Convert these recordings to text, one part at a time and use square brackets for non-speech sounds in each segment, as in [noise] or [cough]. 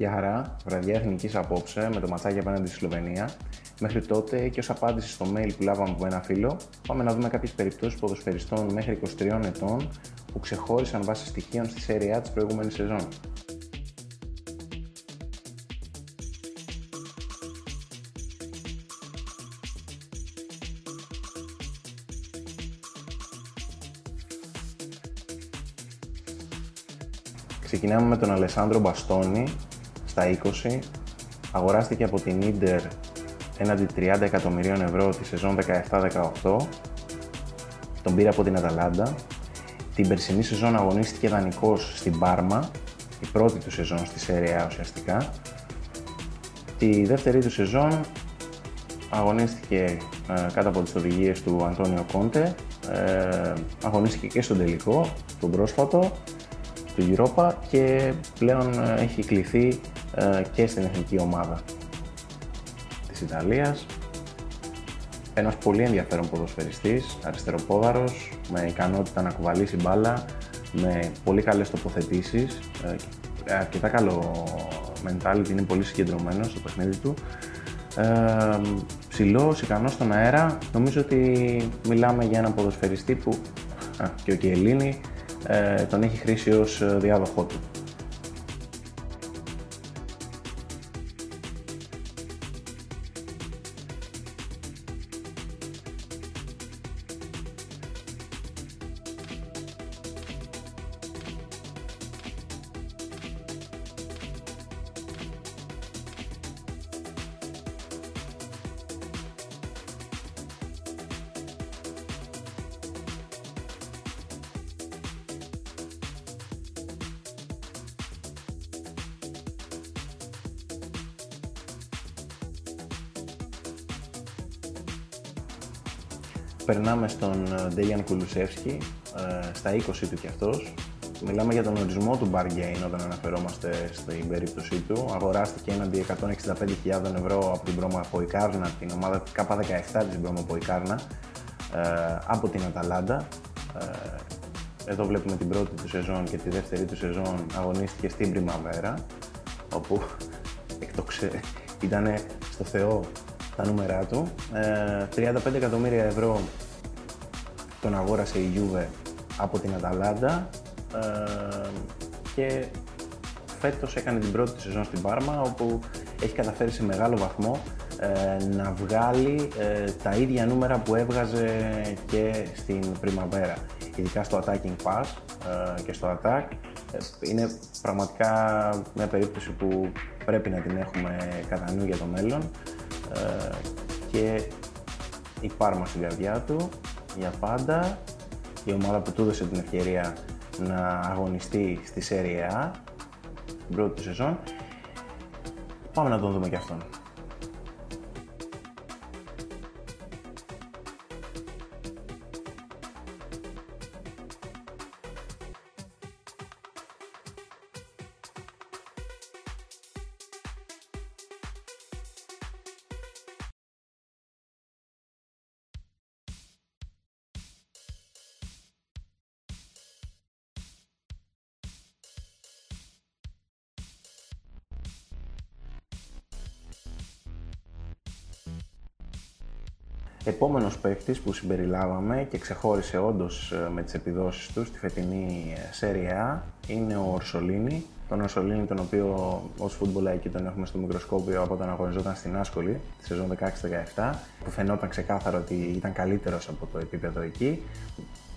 Γεια χαρά, βραδιά εθνικής απόψε με το ματσάκι απέναντι στη Σλοβενία. Μέχρι τότε και ως απάντηση στο mail που λάβαμε από ένα φίλο, πάμε να δούμε κάποιες περιπτώσεις ποδοσφαιριστών μέχρι 23 ετών που ξεχώρισαν βάσει στοιχείων στη σέρια της προηγούμενης σεζόν. Ξεκινάμε με τον Αλεσάνδρο Μπαστόνι στα 20. Αγοράστηκε από την Ίντερ έναντι 30 εκατομμυρίων ευρώ τη σεζόν 17-18. Τον πήρε από την Αταλάντα. Την περσινή σεζόν αγωνίστηκε δανεικός στην Πάρμα, η πρώτη του σεζόν στη Σέρια ουσιαστικά. Τη δεύτερη του σεζόν αγωνίστηκε ε, κάτω από τις οδηγίες του Αντώνιο Κόντε. Ε, αγωνίστηκε και στον τελικό, τον πρόσφατο του Europa και πλέον ε, έχει κληθεί ε, και στην εθνική ομάδα της Ιταλίας. Ένας πολύ ενδιαφέρον ποδοσφαιριστής, αριστεροπόδαρος, με ικανότητα να κουβαλήσει μπάλα, με πολύ καλές τοποθετήσεις, ε, αρκετά καλό mentality, είναι πολύ συγκεντρωμένος στο παιχνίδι του. Ε, ψηλός, ικανός στον αέρα, νομίζω ότι μιλάμε για έναν ποδοσφαιριστή που α, και ο Κιελίνη ε, τον έχει χρήσει ως ε, διάδοχό του. Περνάμε στον Ντέγιαν Κουλουσεύσκι, ε, στα 20 του κι αυτός. Μιλάμε για τον ορισμό του bargain όταν αναφερόμαστε στην περίπτωσή του. Αγοράστηκε έναντι 165.000 ευρώ από την Μπρώμα Ποϊκάρνα, την ομάδα K17 της Μπρώμα Ποϊκάρνα, ε, από την Αταλάντα. Ε, εδώ βλέπουμε την πρώτη του σεζόν και τη δεύτερη του σεζόν αγωνίστηκε στην Πριμαβέρα, όπου [laughs] εκτοξε... ήταν στο Θεό τα νούμερά του. 35 εκατομμύρια ευρώ τον αγόρασε η Juve από την Αταλάντα ε, και φέτος έκανε την πρώτη του σεζόν στην Πάρμα όπου έχει καταφέρει σε μεγάλο βαθμό ε, να βγάλει ε, τα ίδια νούμερα που έβγαζε και στην Πριμαβέρα. Ειδικά στο attacking pass και στο attack είναι πραγματικά μια περίπτωση που πρέπει να την έχουμε κατά νου για το μέλλον και η Πάρμα στην καρδιά του για πάντα, η ομάδα που του έδωσε την ευκαιρία να αγωνιστεί στη Serie A την πρώτη του σεζόν. Πάμε να τον δούμε και αυτόν. Επόμενος παίκτης που συμπεριλάβαμε και ξεχώρισε όντως ε, με τις επιδόσεις του στη φετινή Serie A είναι ο Ορσολίνη. Τον Ορσολίνη τον οποίο ως φουτμπολάκι τον έχουμε στο μικροσκόπιο από όταν αγωνιζόταν στην Άσκολη τη σεζόν 16-17 που φαινόταν ξεκάθαρο ότι ήταν καλύτερος από το επίπεδο εκεί.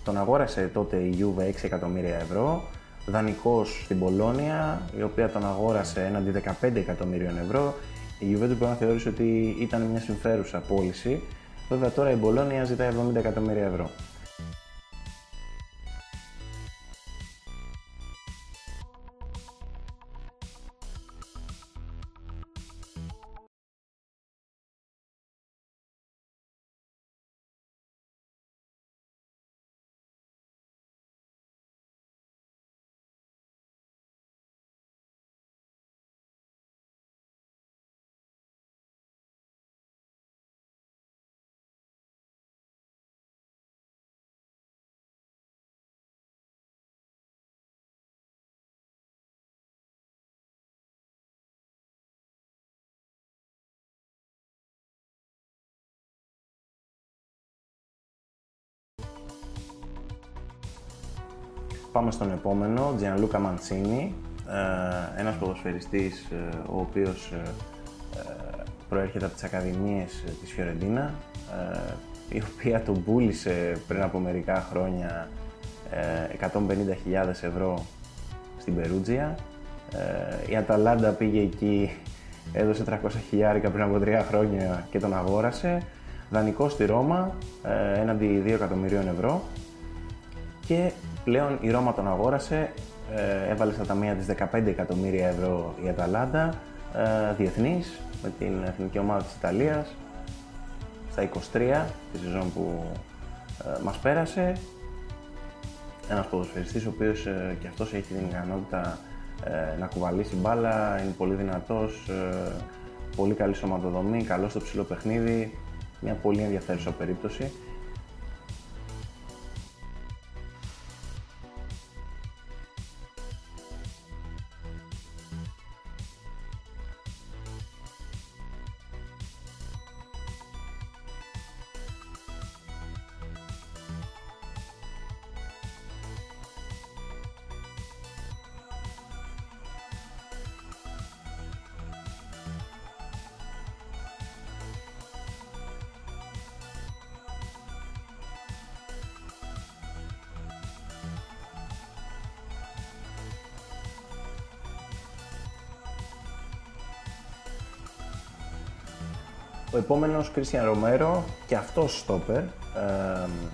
Τον αγόρασε τότε η Juve 6 εκατομμύρια ευρώ, δανεικός στην Πολώνια, η οποία τον αγόρασε έναντι 15 εκατομμύριων ευρώ. Η Juventus μπορεί να θεωρήσει ότι ήταν μια συμφέρουσα πώληση Βέβαια τώρα η Μπολόνια ζητάει 70 εκατομμύρια ευρώ. Πάμε στον επόμενο, Gianluca Mancini, ε, ένας ποδοσφαιριστής ε, ο οποίος προέρχεται από τις Ακαδημίες της Φιωρεντίνα, η οποία τον πούλησε πριν από μερικά χρόνια 150.000 ευρώ στην Περούτζια. Η Αταλάντα πήγε εκεί, έδωσε 300 χιλιάρικα πριν από τρία χρόνια και τον αγόρασε. Δανεικό στη Ρώμα, έναντι 2 εκατομμυρίων ευρώ και πλέον η Ρώμα τον αγόρασε, ε, έβαλε στα ταμεία της 15 εκατομμύρια ευρώ η Αταλάντα, ε, διεθνής, με την εθνική ομάδα της Ιταλίας, στα 23 τη σεζόν που ε, μας πέρασε. Ένας ποδοσφαιριστής ο οποίος ε, και αυτός έχει την ικανότητα ε, να κουβαλήσει μπάλα, είναι πολύ δυνατός, ε, πολύ καλή σωματοδομή, καλό στο ψηλό παιχνίδι, μια πολύ ενδιαφέρουσα περίπτωση. Ο επόμενος Κρίστιαν Ρομέρο και αυτός στόπερ. Ε,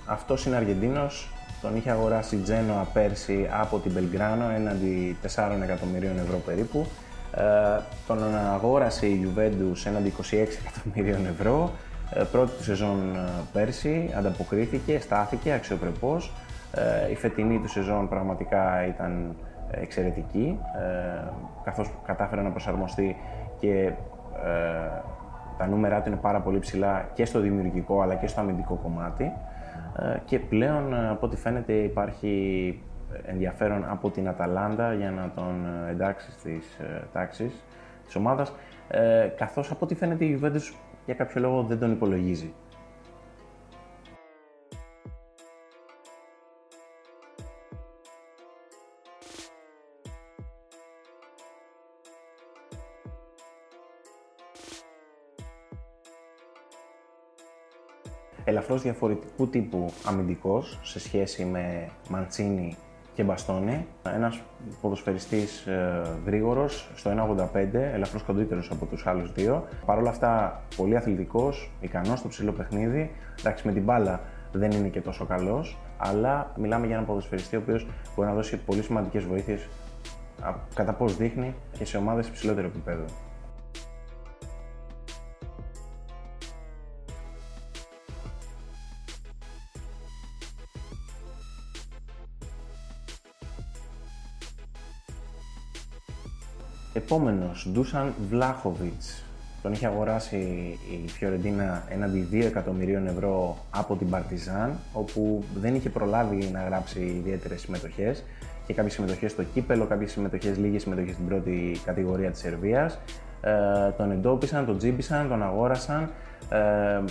αυτός είναι Αργεντίνος, τον είχε αγοράσει η Τζένοα πέρσι από την Μπελγκράνο έναντι 4 εκατομμυρίων ευρώ περίπου. Ε, τον αγόρασε η Juventus έναντι 26 εκατομμυρίων ευρώ. Ε, πρώτη του σεζόν ε, πέρσι, ανταποκρίθηκε, στάθηκε αξιοπρεπώς. Ε, η φετινή του σεζόν πραγματικά ήταν εξαιρετική, ε, καθώς κατάφερε να προσαρμοστεί και τα νούμερά του είναι πάρα πολύ ψηλά και στο δημιουργικό αλλά και στο αμυντικό κομμάτι ε, και πλέον ε, από ό,τι φαίνεται υπάρχει ενδιαφέρον από την Αταλάντα για να τον ε, εντάξει στις τάξεις της ομάδας καθώς από ό,τι φαίνεται η Juventus για κάποιο λόγο δεν τον υπολογίζει. Ελαφρώς διαφορετικού τύπου αμυντικός σε σχέση με Μαντσίνη και Μπαστόνι. Ένας ποδοσφαιριστής ε, γρήγορος, στο 1,85, ελαφρώς κοντύτερος από τους άλλους δύο. Παρ' όλα αυτά, πολύ αθλητικός, ικανός στο ψηλό παιχνίδι. Εντάξει, με την μπάλα δεν είναι και τόσο καλός, αλλά μιλάμε για έναν ποδοσφαιριστή ο οποίος μπορεί να δώσει πολύ σημαντικές βοήθειες κατά πώς δείχνει και σε ομάδες υψηλότερου επίπεδου. Επόμενος, Ντούσαν Βλάχοβιτς. Τον είχε αγοράσει η Φιωρεντίνα έναντι 2 εκατομμυρίων ευρώ από την Παρτιζάν, όπου δεν είχε προλάβει να γράψει ιδιαίτερες συμμετοχές. και κάποιες συμμετοχές στο κύπελο, κάποιες συμμετοχές, λίγες συμμετοχές στην πρώτη κατηγορία της Σερβίας. Ε, τον εντόπισαν, τον τζίμπησαν, τον αγόρασαν. Ε,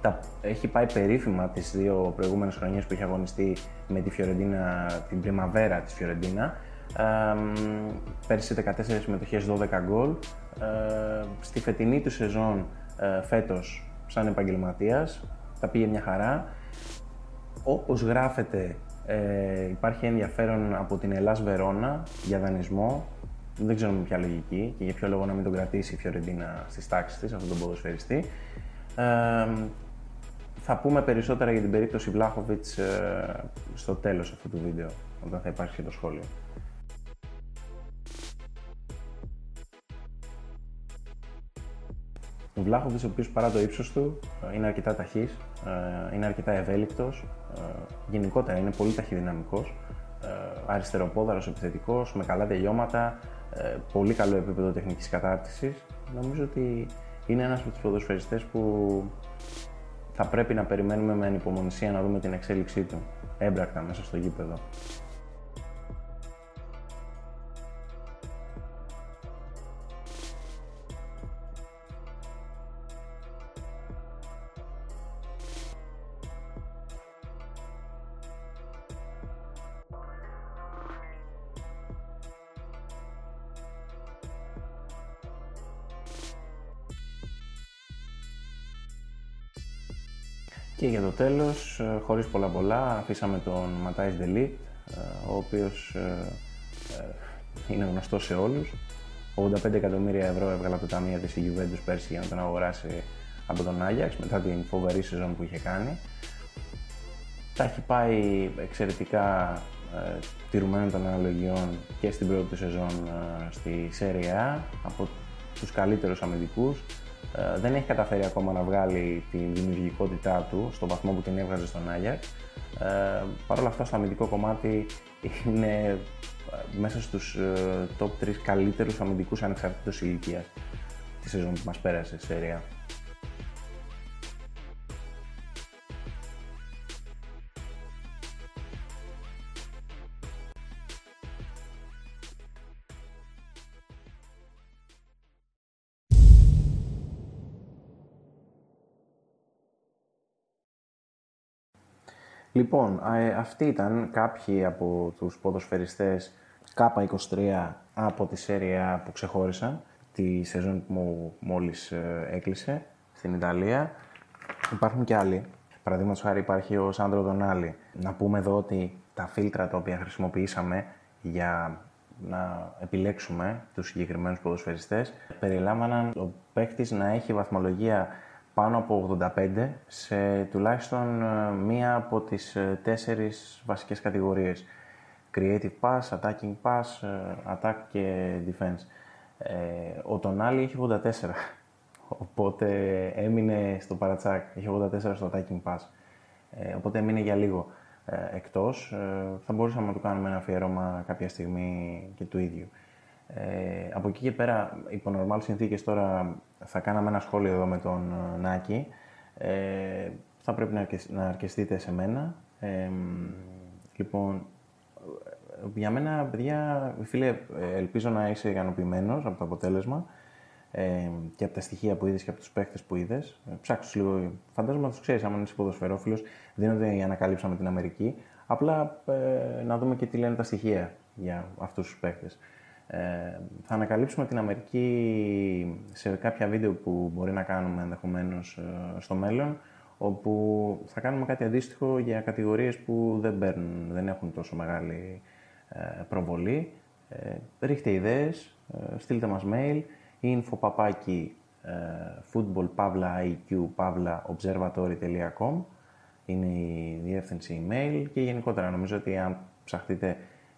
τα, έχει πάει περίφημα τις δύο προηγούμενες χρονιές που είχε αγωνιστεί με τη Φιωρεντίνα, την Πριμαβέρα της Φιωρεντίνα πέρσι 14 συμμετοχές, 12 γκολ. στη φετινή του σεζόν ε, φέτος σαν επαγγελματίας, τα πήγε μια χαρά. Όπως γράφεται, ε, υπάρχει ενδιαφέρον από την Ελλάς Βερόνα για δανεισμό. Δεν ξέρω με ποια λογική και για ποιο λόγο να μην τον κρατήσει η Φιωρεντίνα στις τάξεις της, αυτόν τον ποδοσφαιριστή. θα πούμε περισσότερα για την περίπτωση Βλάχοβιτς ε, στο τέλος αυτού του βίντεο, όταν θα υπάρξει και το σχόλιο. Ο Βλάχοβιτς, ο οποίος παρά το ύψος του είναι αρκετά ταχύς, ε, είναι αρκετά ευέλικτος, ε, γενικότερα είναι πολύ ταχυδυναμικός, ε, αριστεροπόδαρος επιθετικός, με καλά τελειώματα, πολύ καλό επίπεδο τεχνικής κατάρτισης. Νομίζω ότι είναι ένας από τους ποδοσφαιριστές που θα πρέπει να περιμένουμε με ανυπομονησία να δούμε την εξέλιξή του έμπρακτα μέσα στο γήπεδο. Και για το τέλος, ε, χωρίς πολλά πολλά, αφήσαμε τον Ματάις Ντελίτ, ο οποίος είναι γνωστός σε όλους. 85 εκατομμύρια ευρώ έβγαλε από το ταμείο της η Juventus πέρσι για να τον αγοράσει από τον Άγιαξ μετά την φοβερή σεζόν που είχε κάνει. Τα έχει πάει εξαιρετικά ε, τηρουμένων των αναλογιών και στην πρώτη του σεζόν ε, στη Serie A από τους καλύτερους αμυντικούς. Ε, δεν έχει καταφέρει ακόμα να βγάλει τη δημιουργικότητά του στο βαθμό που την έβγαζε στον Άγιαξ. Ε, Παρ' όλα αυτά στο αμυντικό κομμάτι είναι ε, μέσα στους ε, top 3 καλύτερους αμυντικούς ανεξαρτήτως ηλικίας τη σεζόν που μας πέρασε σε Serie Λοιπόν, ε, αυτοί ήταν κάποιοι από τους ποδοσφαιριστές K23 από τη σέρια που ξεχώρισαν τη σεζόν που μόλις ε, έκλεισε στην Ιταλία. Υπάρχουν και άλλοι. Παραδείγματος χάρη υπάρχει ο Σάντρο Δονάλη. Να πούμε εδώ ότι τα φίλτρα τα οποία χρησιμοποιήσαμε για να επιλέξουμε τους συγκεκριμένους ποδοσφαιριστές περιλάμβαναν ο παίχτης να έχει βαθμολογία πάνω από 85 σε τουλάχιστον ε, μία από τις ε, τέσσερις βασικές κατηγορίες. Creative Pass, Attacking Pass, ε, Attack και Defense. Ο Τονάλι έχει 84, οπότε έμεινε στο παρατσάκ, έχει 84 στο Attacking Pass. Οπότε έμεινε για λίγο εκτός. Θα μπορούσαμε να του κάνουμε ένα αφιέρωμα κάποια στιγμή και του ίδιου. Ε, από εκεί και πέρα, υπό νορμάλ συνθήκες τώρα θα κάναμε ένα σχόλιο εδώ με τον ε, Νάκη. Ε, θα πρέπει να, να αρκεστείτε σε μένα. Ε, λοιπόν, για μένα, παιδιά, φίλε, ελπίζω να είσαι ικανοποιημένος από το αποτέλεσμα ε, και από τα στοιχεία που είδες και από τους παίχτες που είδες. Ε, ψάξου λίγο, φαντάζομαι να τους ξέρεις, άμα είσαι ποδοσφαιρόφιλος, δίνονται η ανακάλυψα με την Αμερική. Απλά ε, να δούμε και τι λένε τα στοιχεία για αυτούς τους παίχτες. Ε, θα ανακαλύψουμε την Αμερική σε κάποια βίντεο που μπορεί να κάνουμε ενδεχομένως ε, στο μέλλον, όπου θα κάνουμε κάτι αντίστοιχο για κατηγορίες που δεν παίρνουν, δεν έχουν τόσο μεγάλη ε, προβολή. Ε, ρίχτε ιδέες, ε, στείλτε μας mail info papaki football observatory.com είναι η διεύθυνση email και γενικότερα νομίζω ότι αν ψαχτείτε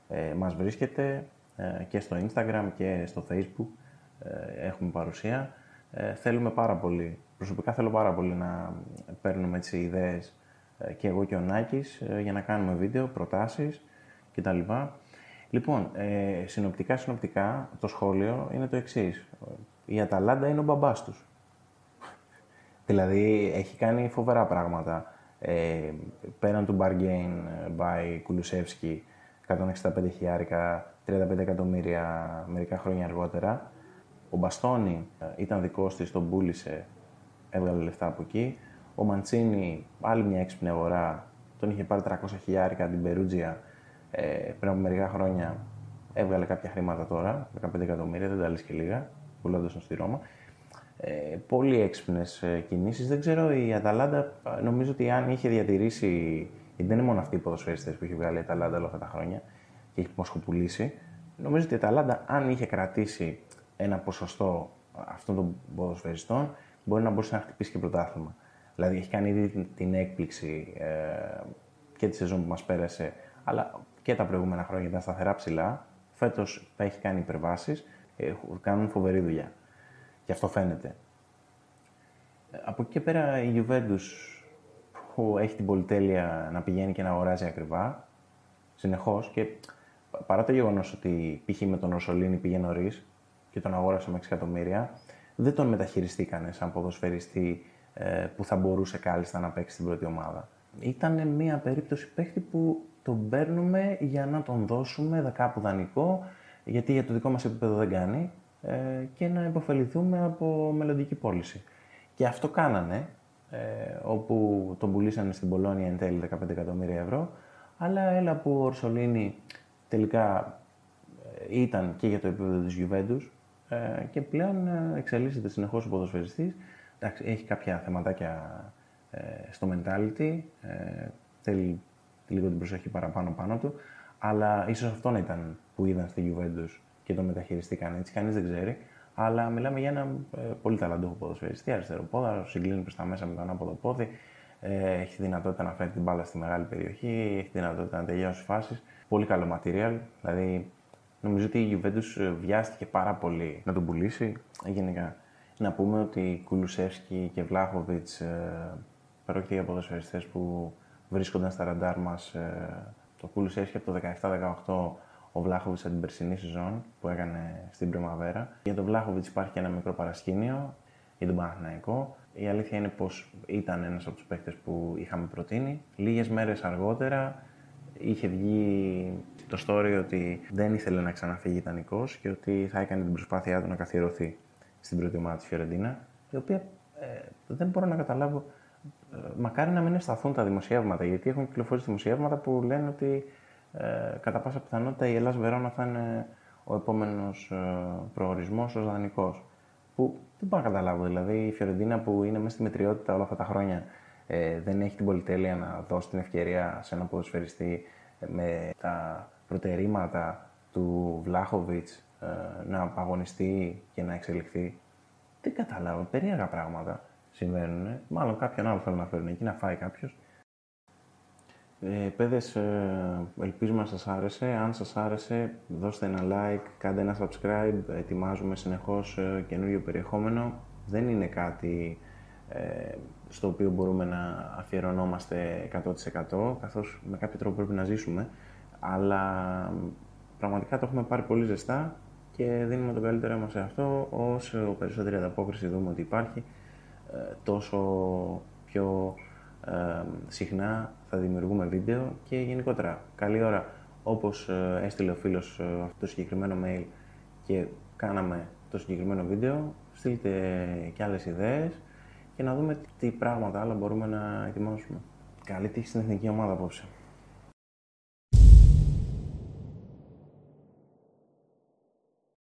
ε, μας βρίσκεται ε, και στο Instagram και στο Facebook ε, έχουμε παρουσία. Ε, θέλουμε πάρα πολύ, προσωπικά θέλω πάρα πολύ να παίρνουμε έτσι ιδέες και εγώ και ο Νάκης για να κάνουμε βίντεο, προτάσεις κτλ. Λοιπόν, ε, συνοπτικά, συνοπτικά, το σχόλιο είναι το εξής. Η Αταλάντα είναι ο μπαμπάς τους. [laughs] δηλαδή, έχει κάνει φοβερά πράγματα. Ε, πέραν του bargain by Κουλουσεύσκι, 165 χιλιάρικα 35 εκατομμύρια μερικά χρόνια αργότερα. Ο Μπαστόνι ε, ήταν δικός της, τον πούλησε, έβγαλε λεφτά από εκεί. Ο Μαντσίνη, άλλη μια έξυπνη αγορά, τον είχε πάρει 300 χιλιάρικα την Περούτζια ε, πριν από μερικά χρόνια. Έβγαλε κάποια χρήματα τώρα, 15 εκατομμύρια, δεν τα λες και λίγα, πουλώντας τον στη Ρώμα. Ε, πολύ έξυπνες ε, κινήσεις. Δεν ξέρω, η Αταλάντα νομίζω ότι αν είχε διατηρήσει. Γιατί δεν είναι μόνο αυτοί οι ποδοσφαίριστες που έχει βγάλει η Αταλάντα όλα αυτά τα χρόνια και έχει μοσχοπουλήσει. Νομίζω ότι η Αταλάντα, αν είχε κρατήσει ένα ποσοστό αυτών των ποδοσφαιριστών, μπορεί να μπορούσε να χτυπήσει και πρωτάθλημα. Δηλαδή, έχει κάνει ήδη την έκπληξη ε, και τη σεζόν που μας πέρασε, αλλά και τα προηγούμενα χρόνια ήταν σταθερά ψηλά. Φέτος θα έχει κάνει υπερβάσεις, ε, κάνουν φοβερή δουλειά. Και αυτό φαίνεται. Ε, από εκεί και πέρα η Juventus που έχει την πολυτέλεια να πηγαίνει και να αγοράζει ακριβά, συνεχώς και παρά το γεγονός ότι π.χ. με τον Ροσολίνη πήγε νωρίς και τον αγόρασε με 6 εκατομμύρια, δεν τον μεταχειριστήκανε σαν ποδοσφαιριστή ε, που θα μπορούσε κάλλιστα να παίξει στην πρώτη ομάδα. Ήταν μια περίπτωση παίχτη που τον παίρνουμε για να τον δώσουμε κάπου δανεικό, γιατί για το δικό μας επίπεδο δεν κάνει, ε, και να υποφεληθούμε από μελλοντική πώληση. Και αυτό κάνανε, ε, όπου τον πουλήσανε στην Πολώνια εν τέλει 15 εκατομμύρια ευρώ, αλλά έλα που ο Ορσολίνη τελικά ε, ήταν και για το επίπεδο της Juventus ε, και πλέον ε, εξελίσσεται συνεχώς ο ποδοσφαιριστής. Εντάξει, έχει κάποια θεματάκια στο mentality, ε, θέλει λίγο την προσοχή παραπάνω πάνω του, αλλά ίσως αυτό να ήταν που είδαν στη Juventus και το μεταχειριστήκαν έτσι, κανείς δεν ξέρει. Αλλά μιλάμε για ένα ε, πολύ ταλαντούχο ποδοσφαιριστή, αριστερό πόδαρο, συγκλίνει προς τα μέσα με τον ανάποδο πόδι, ε, έχει δυνατότητα να φέρει την μπάλα στη μεγάλη περιοχή, έχει δυνατότητα να τελειώσει φάσεις. Πολύ καλό material, δηλαδή νομίζω ότι η Juventus ε, βιάστηκε πάρα πολύ να τον πουλήσει. Γενικά, να πούμε ότι Κουλουσεύσκι και Βλάχοβιτ ε, πρόκειται για ποδοσφαιριστές που βρίσκονταν στα ραντάρ μας. Ε, το Κουλουσεύσκι από το 17-18 ο Βλάχοβιτ από την περσινή σεζόν που έκανε στην Πρεμαβέρα. Για τον Βλάχοβιτ υπάρχει και ένα μικρό παρασκήνιο για τον Παναθηναϊκό. Η αλήθεια είναι πως ήταν ένας από τους παίκτες που είχαμε προτείνει. Λίγες μέρες αργότερα είχε βγει το story ότι δεν ήθελε να ξαναφύγει ιδανικό και ότι θα έκανε την προσπάθειά του να καθιερωθεί στην πρώτη ομάδα της Φιωρεντίνα. Η οποία ε, δεν μπορώ να καταλάβω. Ε, μακάρι να μην ευσταθούν τα δημοσιεύματα, γιατί έχουν κυκλοφορήσει δημοσιεύματα που λένε ότι ε, κατά πάσα πιθανότητα η Ελλάς Βερόνα θα είναι ο επόμενος ε, προορισμός ως δανεικός. Που δεν μπορώ να καταλάβω, δηλαδή η Φιωρεντίνα που είναι μέσα στη μετριότητα όλα αυτά τα χρόνια ε, δεν έχει την πολυτέλεια να δώσει την ευκαιρία σε έναν ποδοσφαιριστή ε, με τα προτερήματα του Βλάχοβιτς ε, να αγωνιστεί και να εξελιχθεί. Δεν καταλάβω, περίεργα πράγματα συμβαίνουν. Μάλλον κάποιον άλλο θέλουν να φέρουν εκεί, να φάει κάποιος. Ε, παιδες, ε, ελπίζουμε να σας άρεσε. Αν σας άρεσε, δώστε ένα like, κάντε ένα subscribe. Ετοιμάζουμε συνεχώς ε, καινούριο περιεχόμενο. Δεν είναι κάτι ε, στο οποίο μπορούμε να αφιερωνόμαστε 100% καθώς με κάποιο τρόπο πρέπει να ζήσουμε. Αλλά πραγματικά το έχουμε πάρει πολύ ζεστά και δίνουμε το καλύτερο μας σε αυτό. Όσο περισσότερη ανταπόκριση δούμε ότι υπάρχει, ε, τόσο πιο ε, συχνά θα δημιουργούμε βίντεο και γενικότερα καλή ώρα όπως ε, έστειλε ο φίλος ε, αυτό το συγκεκριμένο mail και κάναμε το συγκεκριμένο βίντεο στείλτε και άλλες ιδέες και να δούμε τι πράγματα άλλα μπορούμε να ετοιμάσουμε. Καλή τύχη στην εθνική ομάδα απόψε.